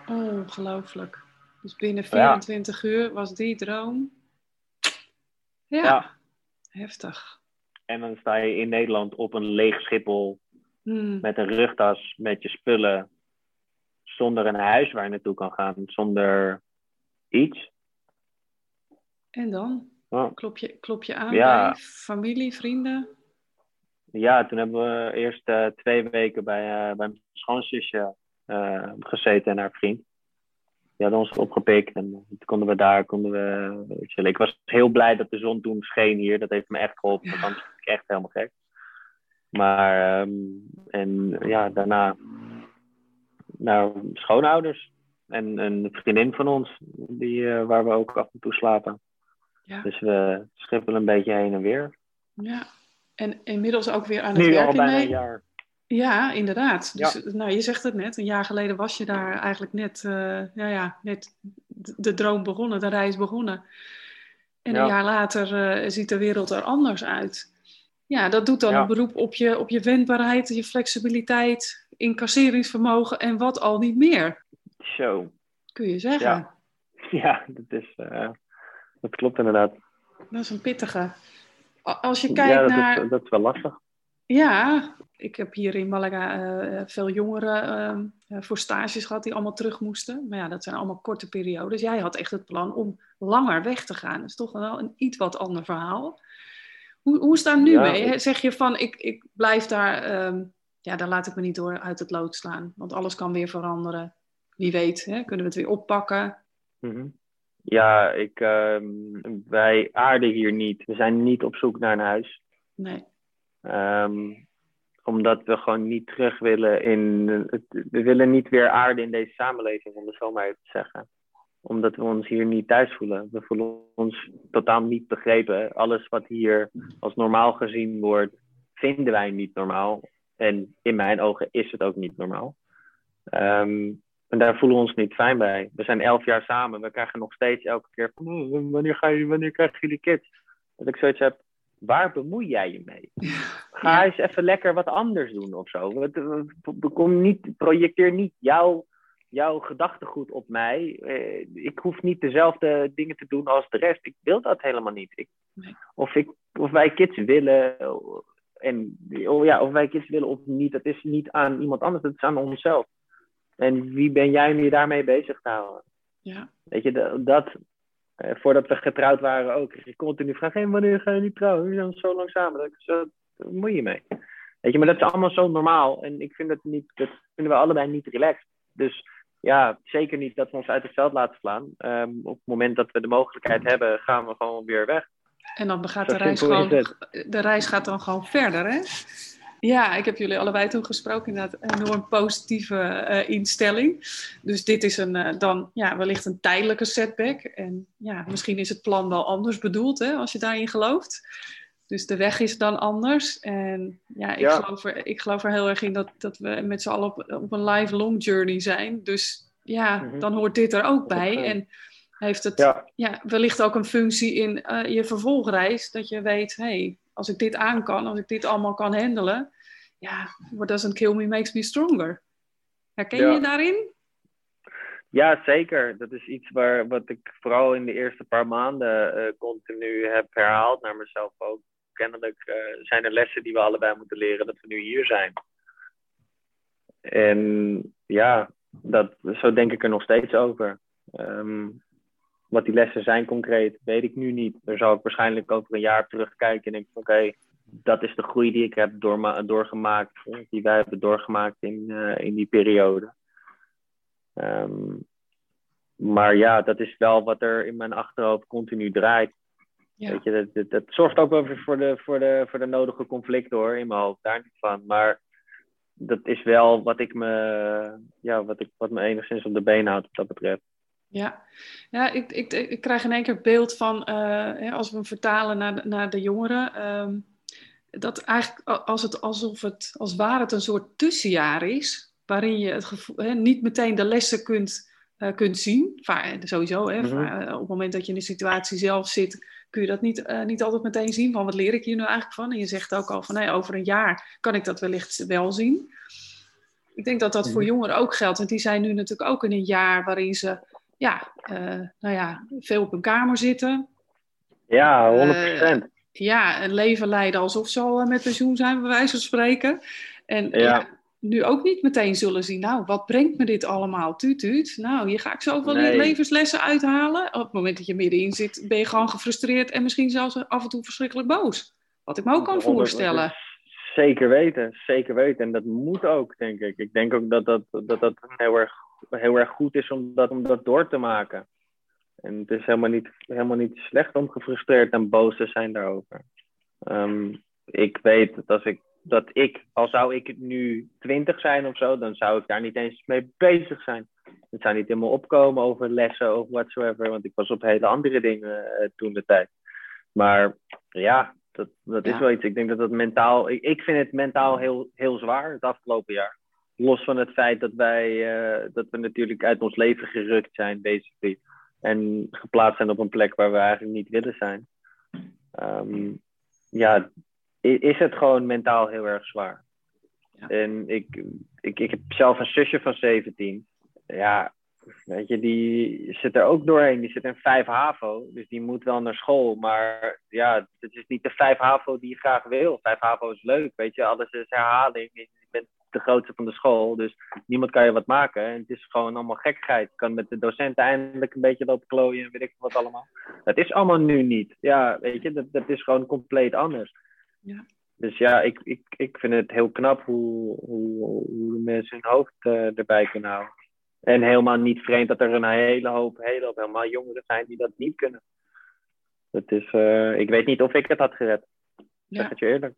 Ongelooflijk. Dus binnen 24 uur was die droom. Ja. ja. Heftig. En dan sta je in Nederland op een leeg Schiphol. Hmm. Met een rugtas, met je spullen zonder een huis waar je naartoe kan gaan, zonder iets. En dan? Klop, je, klop je aan bij familie, vrienden? Ja, toen hebben we eerst uh, twee weken bij, uh, bij mijn schoonzusje uh, gezeten en haar vriend. Die hadden ons opgepikt en toen konden we daar konden we chillen. Ik was heel blij dat de zon toen scheen hier. Dat heeft me echt geholpen, want anders was ik echt helemaal gek. Maar, um, en ja, daarna nou, schoonouders. En een vriendin van ons, die, uh, waar we ook af en toe slapen. Ja. Dus we schippelen een beetje heen en weer. Ja, en inmiddels ook weer aan het nu werken al bijna een jaar. Ja, inderdaad. Dus, Nou, je zegt het net, een jaar geleden was je daar eigenlijk net, uh, ja, ja, net de droom begonnen, de reis begonnen. En een jaar later uh, ziet de wereld er anders uit. Ja, dat doet dan een beroep op je, op je wendbaarheid, je flexibiliteit, incasseringsvermogen en wat al niet meer. Zo. Kun je zeggen. Ja, ja dat, is, uh, dat klopt inderdaad. Dat is een pittige. Als je kijkt ja, dat naar... Is, dat is wel lastig. Ja, ik heb hier in Malaga uh, veel jongeren uh, voor stages gehad die allemaal terug moesten. Maar ja, dat zijn allemaal korte periodes. Jij had echt het plan om langer weg te gaan. Dat is toch wel een iets wat ander verhaal. Hoe, hoe is daar nu mee? Zeg je van, ik, ik blijf daar, um, ja, daar laat ik me niet door uit het lood slaan. Want alles kan weer veranderen. Wie weet, hè? kunnen we het weer oppakken? Mm Ja, ik, uh, wij aarden hier niet. We zijn niet op zoek naar een huis. Nee. Um, omdat we gewoon niet terug willen in... We willen niet weer aarden in deze samenleving, om het zo maar even te zeggen omdat we ons hier niet thuis voelen. We voelen ons totaal niet begrepen. Alles wat hier als normaal gezien wordt, vinden wij niet normaal. En in mijn ogen is het ook niet normaal. Um, en daar voelen we ons niet fijn bij. We zijn elf jaar samen. We krijgen nog steeds elke keer van, oh, wanneer, ga je, wanneer krijgen jullie kids? Dat ik zoiets heb, waar bemoei jij je mee? Ga eens even lekker wat anders doen of zo. Kom niet, projecteer niet jouw jouw gedachtegoed op mij. Eh, ik hoef niet dezelfde dingen te doen als de rest. Ik wil dat helemaal niet. Ik, of, ik, of wij kids willen. En, oh ja, of wij kids willen of niet, dat is niet aan iemand anders, dat is aan onszelf. En wie ben jij om je daarmee bezig te houden? Ja. Weet je, dat, eh, voordat we getrouwd waren ook, kreeg ik continu vragen, hey, wanneer ga je niet trouwen? We zijn zo lang samen. Dat, zo, daar moet je mee. Weet je, maar dat is allemaal zo normaal. En ik vind dat niet, dat vinden we allebei niet relaxed. Dus ja, zeker niet dat we ons uit het veld laten slaan. Um, op het moment dat we de mogelijkheid hebben, gaan we gewoon weer weg. En dan gaat de reis gewoon, de reis gaat dan gewoon verder, hè? Ja, ik heb jullie allebei toen gesproken. Inderdaad, een enorm positieve uh, instelling. Dus dit is een, uh, dan ja, wellicht een tijdelijke setback. En ja, misschien is het plan wel anders bedoeld, hè, als je daarin gelooft. Dus de weg is dan anders. En ja, ik, Geloof, er, ik geloof er heel erg in dat, dat we met z'n allen op, op een lifelong journey zijn. Dus ja, mhm. dan hoort dit er ook bij. En heeft het ja. wellicht ook een functie in uh, je vervolgreis. Dat je weet, hé, hey, als ik dit aan kan, als ik dit allemaal kan handelen. ja, what doesn't kill me makes me stronger. Herken je daarin? Ja, zeker. Dat is iets waar, wat ik vooral in de eerste paar maanden uh, continu heb herhaald naar mezelf ook. Kennelijk uh, zijn er lessen die we allebei moeten leren dat we nu hier zijn. En ja, dat, zo denk ik er nog steeds over. Um, wat die lessen zijn concreet, weet ik nu niet. Daar zal ik waarschijnlijk over een jaar terugkijken en denken: oké, dat is de groei die ik heb doorgemaakt, die wij hebben doorgemaakt in, uh, in die periode. Um, maar ja, dat is wel wat er in mijn achterhoofd continu draait. Ja. Weet je, dat, dat, dat, zorgt ook wel voor de, voor, de, voor de nodige conflicten hoor, in mijn hoofd, daar niet van. Maar dat is wel wat ik me, ja, wat ik, wat me enigszins op de been houdt, wat dat betreft. Ja, ja ik, ik, ik krijg in één keer beeld van, uh, als we hem vertalen naar de, naar de jongeren, um, dat eigenlijk als het, alsof het, als ware het een soort tussenjaar is, waarin je het gevoel, hè, niet meteen de lessen kunt, uh, kunt zien. sowieso, hè, mm op het moment dat je in de situatie zelf zit, kun je dat niet, uh, niet altijd meteen zien. Van wat leer ik hier nu eigenlijk van? En je zegt ook al van over een jaar kan ik dat wellicht wel zien. Ik denk dat dat voor mhm. jongeren ook geldt. Want die zijn nu natuurlijk ook in een jaar waarin ze ja, uh, nou ja, veel op hun kamer zitten. Ja, 100%. Uh, ja, een leven leiden alsof ze al met pensioen zijn, bij wijze van spreken. En ja nu ook niet meteen zullen zien, nou, wat brengt me dit allemaal, tuut, tuut. Nou, hier ga ik zoveel nee. levenslessen uithalen. Op het moment dat je middenin zit, ben je gewoon gefrustreerd en misschien zelfs af en toe verschrikkelijk boos. Wat ik me ook kan voorstellen. Zeker weten, zeker weten. En dat moet ook, denk ik. Ik denk ook dat dat, dat, dat heel, erg, heel erg goed is om dat, om dat door te maken. En het is helemaal niet, helemaal niet slecht om gefrustreerd en boos te zijn daarover. Um, ik weet dat als ik dat ik, al zou ik nu twintig zijn of zo, dan zou ik daar niet eens mee bezig zijn. Het zou niet helemaal opkomen over lessen of whatsoever, want ik was op hele andere dingen uh, toen de tijd. Maar ja, dat, dat is wel iets. Ik denk dat dat mentaal, ik, ik vind het mentaal heel, heel zwaar het afgelopen jaar. Los van het feit dat wij, uh, dat we natuurlijk uit ons leven gerukt zijn, basically. En geplaatst zijn op een plek waar we eigenlijk niet willen zijn. Um, ja, is het gewoon mentaal heel erg zwaar. Ja. En ik, ik, ik heb zelf een zusje van 17. Ja, weet je, die zit er ook doorheen. Die zit in 5 HAVO, dus die moet wel naar school. Maar ja, het is niet de 5 HAVO die je graag wil. 5 HAVO is leuk, weet je, alles is herhaling. De grootste van de school, dus niemand kan je wat maken. En het is gewoon allemaal gekkigheid. Je kan met de docenten eindelijk een beetje lopen klooien en weet ik wat allemaal. Dat is allemaal nu niet. Ja, weet je, dat, dat is gewoon compleet anders. Ja. Dus ja, ik, ik, ik vind het heel knap hoe, hoe, hoe mensen hun hoofd uh, erbij kunnen houden. En helemaal niet vreemd dat er een hele hoop, hele hoop helemaal jongeren zijn die dat niet kunnen. Dat is, uh, ik weet niet of ik het had gered. Ja. Zeg het je eerlijk.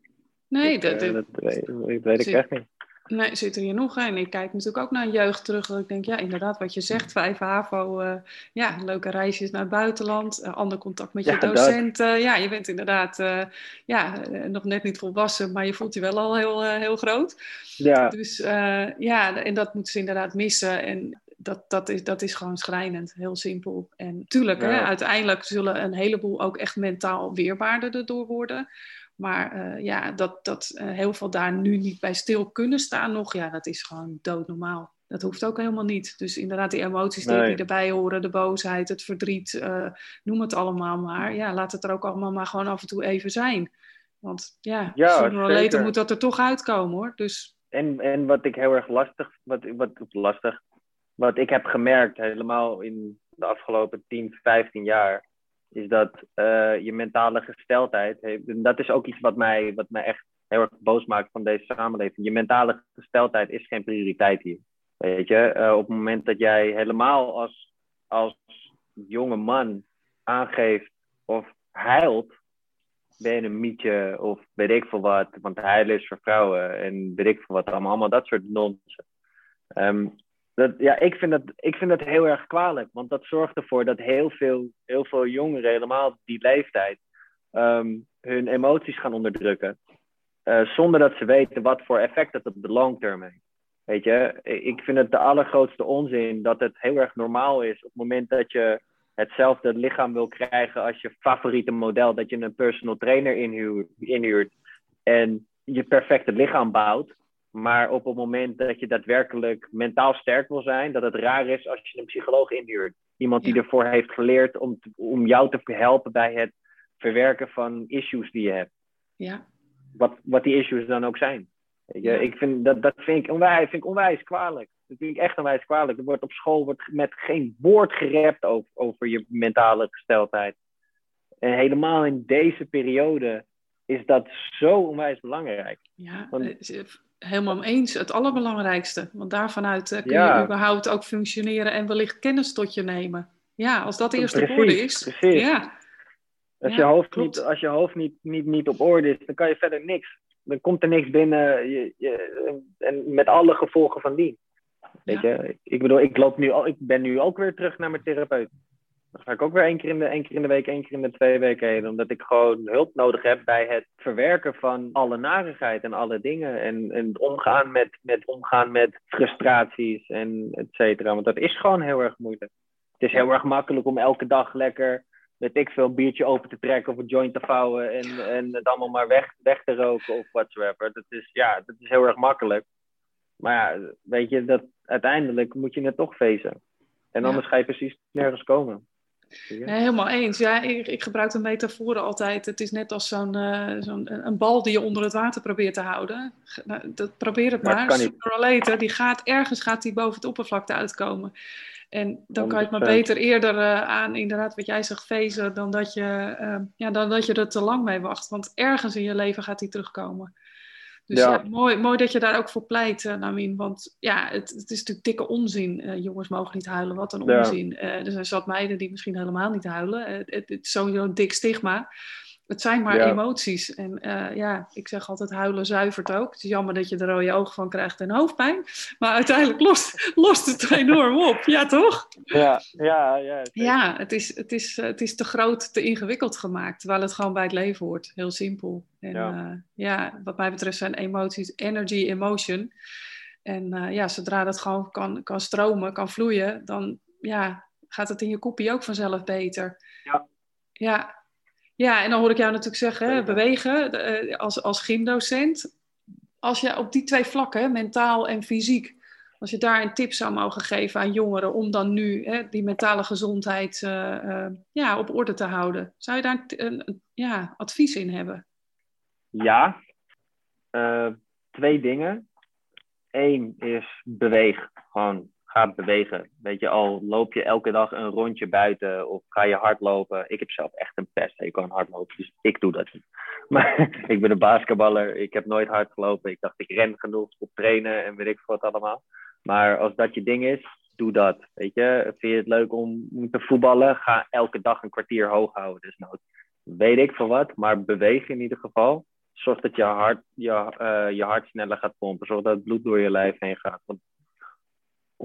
Nee, dat, dat, dat, weet, dat weet ik echt niet. Nee, zit er hier nog een. Ik kijk natuurlijk ook naar jeugd terug. Dat ik denk, ja, inderdaad, wat je zegt, vijf HAVO, uh, ja, leuke reisjes naar het buitenland, uh, ander contact met je ja, docenten. Ja, je bent inderdaad, uh, ja, nog net niet volwassen, maar je voelt je wel al heel, heel groot. Ja. Dus ja, en dat moeten ze inderdaad missen. En dat, dat, is, dat is gewoon schrijnend, heel simpel. En tuurlijk, ja. hè, uiteindelijk zullen een heleboel ook echt mentaal weerbaarder erdoor worden. Maar uh, ja, dat, dat uh, heel veel daar nu niet bij stil kunnen staan nog, ja, dat is gewoon doodnormaal. Dat hoeft ook helemaal niet. Dus inderdaad, die emoties nee. die erbij horen, de boosheid, het verdriet, uh, noem het allemaal maar. Ja, laat het er ook allemaal maar gewoon af en toe even zijn. Want ja, ja later moet dat er toch uitkomen hoor. Dus... En, en wat ik heel erg lastig, wat, wat lastig, wat ik heb gemerkt helemaal in de afgelopen 10, 15 jaar, is dat uh, je mentale gesteldheid. En dat is ook iets wat mij, wat mij echt heel erg boos maakt van deze samenleving. Je mentale gesteldheid is geen prioriteit hier. Weet je, uh, op het moment dat jij helemaal als, als jonge man aangeeft of huilt, ben je een mietje of weet ik veel wat, want huilen is voor vrouwen en weet ik veel wat, allemaal, allemaal dat soort nonsens. Um, dat, ja, ik vind, dat, ik vind dat heel erg kwalijk. Want dat zorgt ervoor dat heel veel, heel veel jongeren, helemaal die leeftijd, um, hun emoties gaan onderdrukken. Uh, zonder dat ze weten wat voor effect dat op de long term heeft. Weet je, ik vind het de allergrootste onzin dat het heel erg normaal is op het moment dat je hetzelfde lichaam wil krijgen als je favoriete model, dat je een personal trainer inhuurt. inhuurt en je perfecte lichaam bouwt. Maar op het moment dat je daadwerkelijk mentaal sterk wil zijn, dat het raar is als je een psycholoog inhuurt. Iemand die ervoor heeft geleerd om, om jou te helpen bij het verwerken van issues die je hebt. Ja. Wat, wat die issues dan ook zijn. Je, ik vind, dat, dat vind ik, onwijs, vind ik onwijs kwalijk. Dat vind ik echt onwijs kwalijk. Er wordt op school wordt met geen woord gerept over, over je mentale gesteldheid. En helemaal in deze periode is dat zo onwijs belangrijk. Ja, helemaal eens. Het allerbelangrijkste. Want daarvanuit uh, kun je überhaupt ook functioneren en wellicht kennis tot je nemen. Ja, als dat eerst op orde is. Precies. Ja. Als, je hoofd, niet, als je hoofd niet, niet, niet op orde is, dan kan je verder niks. Dan komt er niks binnen je, je, en met alle gevolgen van die. Weet je, ik bedoel, ik, loop nu al, ik ben nu ook weer terug naar mijn therapeut. Dan ga ik ook weer één keer, in de, één keer in de week, één keer in de twee weken heen. Omdat ik gewoon hulp nodig heb bij het verwerken van alle narigheid en alle dingen. En, en omgaan, met, met, omgaan met frustraties en et cetera. Want dat is gewoon heel erg moeilijk. Het is heel erg makkelijk om elke dag lekker, met ik veel, een biertje open te trekken of een joint te vouwen. En, en het allemaal maar weg, weg te roken of whatsoever. Dat is, ja, dat is heel erg makkelijk. Maar ja, weet je, dat, uiteindelijk moet je het toch feesten. En anders ga je precies nergens komen. Ja, helemaal eens. Ja, ik, ik, gebruik de metaforen altijd. Het is net als zo'n uh, zo'n een bal die je onder het water probeert te houden. Nou, dat, probeer het maar. Sooner later, die gaat ergens gaat die boven het oppervlakte uitkomen. En dan kan je het maar beter eerder uh, aan, inderdaad, wat jij zegt, fezen, dan dat, je, uh, ja, dan dat je er te lang mee wacht. Want ergens in je leven gaat die terugkomen. Dus ja. mooi, mooi dat je daar ook voor pleit, uh, Namin. Want ja, het, het, is natuurlijk dikke onzin. Uh, jongens mogen niet huilen, wat een onzin. Uh, er zijn zat meiden die misschien helemaal niet huilen. het, het, is sowieso een dik stigma. Het zijn maar emoties. En uh, ja, ik zeg altijd huilen zuivert ook. Het is jammer dat je er rode ogen van krijgt en hoofdpijn. Maar uiteindelijk lost, lost het enorm op. Ja, toch? Ja, ja, ja. Ja, het is, het, is, het is te groot, te ingewikkeld gemaakt. Terwijl het gewoon bij het leven hoort. Heel simpel. En ja, uh, ja wat mij betreft zijn emoties energy, emotion. En uh, ja, zodra dat gewoon kan, kan stromen, kan vloeien, dan ja, gaat het in je kopie ook vanzelf beter. Ja. Ja, ja, en dan hoor ik jou natuurlijk zeggen, hè, bewegen eh, als, als gymdocent. Als je op die twee vlakken, mentaal en fysiek, als je daar een tip zou mogen geven aan jongeren om dan nu hè, die mentale gezondheid uh, uh, ja, op orde te houden, zou je daar een, ja, advies in hebben? Ja, uh, twee dingen. Eén is beweeg. Gewoon ga bewegen. Weet je, al loop je elke dag een rondje buiten of ga je hardlopen. Ik heb zelf echt een pest. Ik kan hardlopen, dus ik doe dat niet. Maar ik ben een basketballer. Ik heb nooit hard gelopen. Ik dacht, ik ren genoeg op trainen en weet ik wat allemaal. Maar als dat je ding is, doe dat. Weet je, vind je het leuk om te voetballen? Ga elke dag een kwartier hoog houden. Dus nou, weet ik veel wat, maar beweeg in ieder geval. Zorg dat je hart, je, uh, je hart sneller gaat pompen. Zorg dat het bloed door je lijf heen gaat.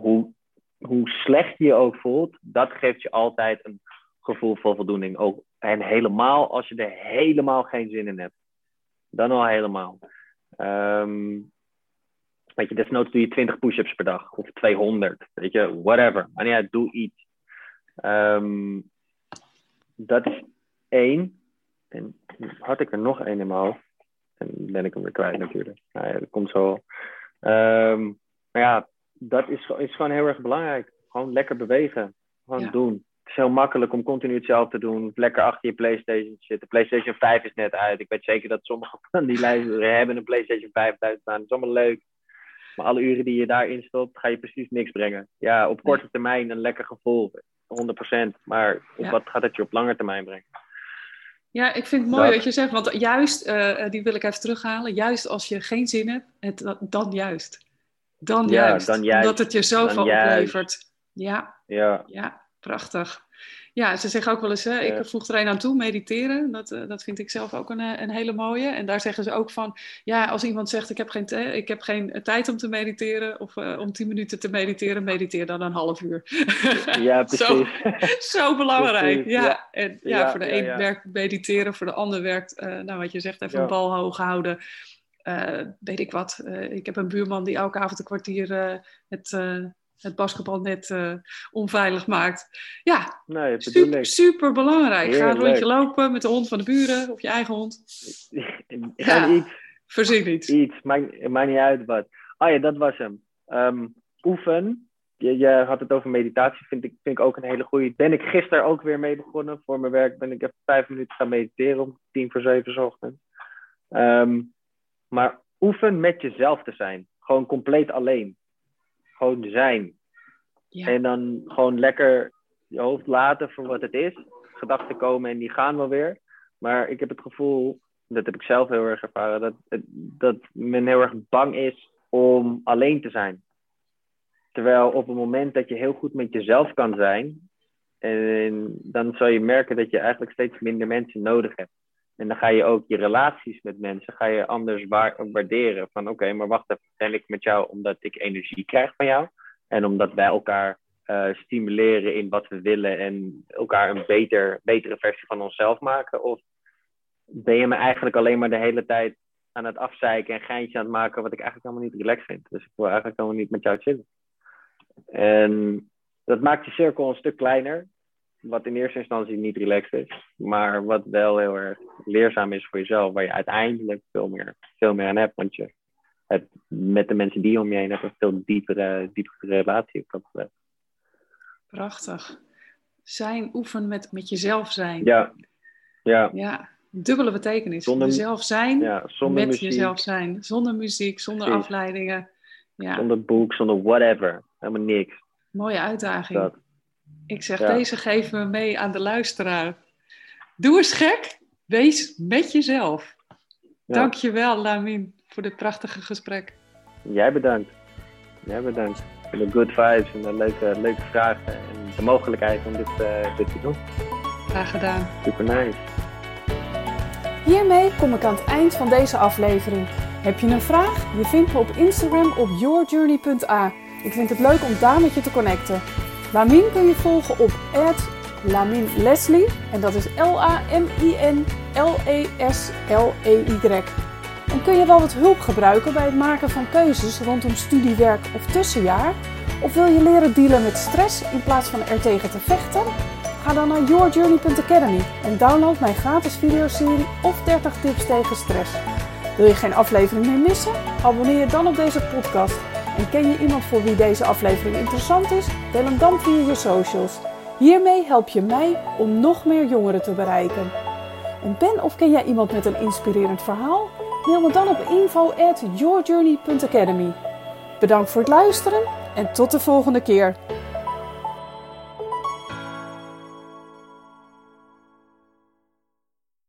Hoe, hoe slecht je je ook voelt, dat geeft je altijd een gevoel van voldoening. Ook, en helemaal als je er helemaal geen zin in hebt. Dan al helemaal. Um, weet je, desnoods doe je 20 push-ups per dag. Of 200. Weet je, whatever. Maar ja, doe iets. Um, dat is één. En had ik er nog één in mijn hoofd. En ben ik hem weer kwijt natuurlijk. Nou ja, dat komt zo. Um, maar ja, dat is, is gewoon heel erg belangrijk. Gewoon lekker bewegen. Gewoon doen. Het is heel makkelijk om continu hetzelfde te doen. Lekker achter je PlayStation te zitten. PlayStation 5 is net uit. Ik weet zeker dat sommige van die lijsten hebben een PlayStation 5 thuis staan. Dat is allemaal leuk. Maar alle uren die je daarin stopt, ga je precies niks brengen. Ja, op korte termijn een lekker gevoel. 100%. Maar op wat gaat het je op lange termijn brengen? Ja, ik vind het mooi wat je zegt. Want juist, uh, die wil ik even terughalen. Juist als je geen zin hebt, het, dan juist. Dan, ja, juist, dan juist. Omdat het je zoveel oplevert. Ja. ja. Ja, prachtig. Ja, ze zeggen ook wel eens, hè, ik voeg er een aan toe, mediteren. Dat, uh, dat vind ik zelf ook een, eh, een hele mooie. En daar zeggen ze ook van, ja, als iemand zegt, ik heb geen, ik heb geen tijd om te mediteren, of uh, om tien minuten te mediteren, mediteer dan een half uur. Ja, precies. zo, zo belangrijk, ja. ja. En ja, voor de een werkt mediteren, voor de ander werkt, nou wat je zegt, even een bal hoog houden. Uh, weet ik wat. Uh, ik heb een buurman die elke avond een kwartier uh, het, het basketbalnet onveilig maakt. Ja, nee, super, super, belangrijk. Ga een rondje lopen met de hond van de buren of je eigen hond. ja. iets, Verzin iets. Iets, maakt, maakt niet uit wat. Oh ja, dat was hem. Um, oefen. Je, je, had het over meditatie, vind ik, vind ik ook een hele goede. Ben ik gisteren ook weer mee begonnen. Voor mijn werk ben ik even vijf minuten gaan mediteren om tien voor zeven ochtend. Um, maar oefen met jezelf te zijn. Gewoon compleet alleen. Gewoon zijn. Ja. En dan gewoon lekker je hoofd laten voor wat het is. Gedachten komen en die gaan wel weer. Maar ik heb het gevoel, dat heb ik zelf heel erg ervaren, dat, dat men heel erg bang is om alleen te zijn. Terwijl op het moment dat je heel goed met jezelf kan zijn, en dan zal je merken dat je eigenlijk steeds minder mensen nodig hebt. En dan ga je ook je relaties met mensen ga je anders waarderen. Van oké, maar wacht even, ben ik met jou omdat ik energie krijg van jou? En omdat wij elkaar uh, stimuleren in wat we willen en elkaar een beter, betere versie van onszelf maken? Of ben je me eigenlijk alleen maar de hele tijd aan het afzeiken en geintje aan het maken, wat ik eigenlijk helemaal niet relaxed vind? Dus ik wil eigenlijk helemaal niet met jou chillen. En dat maakt je cirkel een stuk kleiner, wat in eerste instantie niet relaxed is, maar wat wel heel erg leerzaam is voor jezelf, waar je uiteindelijk veel meer, veel meer aan hebt, want je hebt met de mensen die om je heen hebt een veel diepere, diepere relatie op dat gebied. Prachtig. Zijn, oefen met, met jezelf zijn. Ja. Ja. ja. Dubbele betekenis. Zonder, jezelf zijn, ja, zonder met jezelf zijn. Zonder muziek, zonder afleidingen. Ja. Zonder boek, zonder whatever. Helemaal niks. Mooie uitdaging. Dat. Ik zeg, deze geven we mee aan de luisteraar. Doe eens gek. Wees met jezelf. Ja. Dank je wel, Lamin, voor dit prachtige gesprek. Jij bedankt. Jij bedankt voor de good vibes en de leuke, leuke vragen en de mogelijkheid om dit, uh, dit te doen. Graag gedaan. Super nice. Hiermee kom ik aan het eind van deze aflevering. Heb je een vraag? Je vindt me op Instagram op yourjourney.a. Ik vind het leuk om daar met je te connecten. Lamin kun je volgen op Lamin Leslie en dat is L-A-M-I-N-L-E-S-L-E-Y. En kun je wel wat hulp gebruiken bij het maken van keuzes rondom studiewerk of tussenjaar? Of wil je leren dealen met stress in plaats van er tegen te vechten? Ga dan naar yourjourney.academy en download mijn gratis videoserie of 30 tips tegen stress. Wil je geen aflevering meer missen? Abonneer je dan op deze podcast. En ken je iemand voor wie deze aflevering interessant is? Deel hem dan via je socials. Hiermee help je mij om nog meer jongeren te bereiken. En ben of ken jij iemand met een inspirerend verhaal? Mail me dan op info at yourjourney.academy. Bedankt voor het luisteren en tot de volgende keer.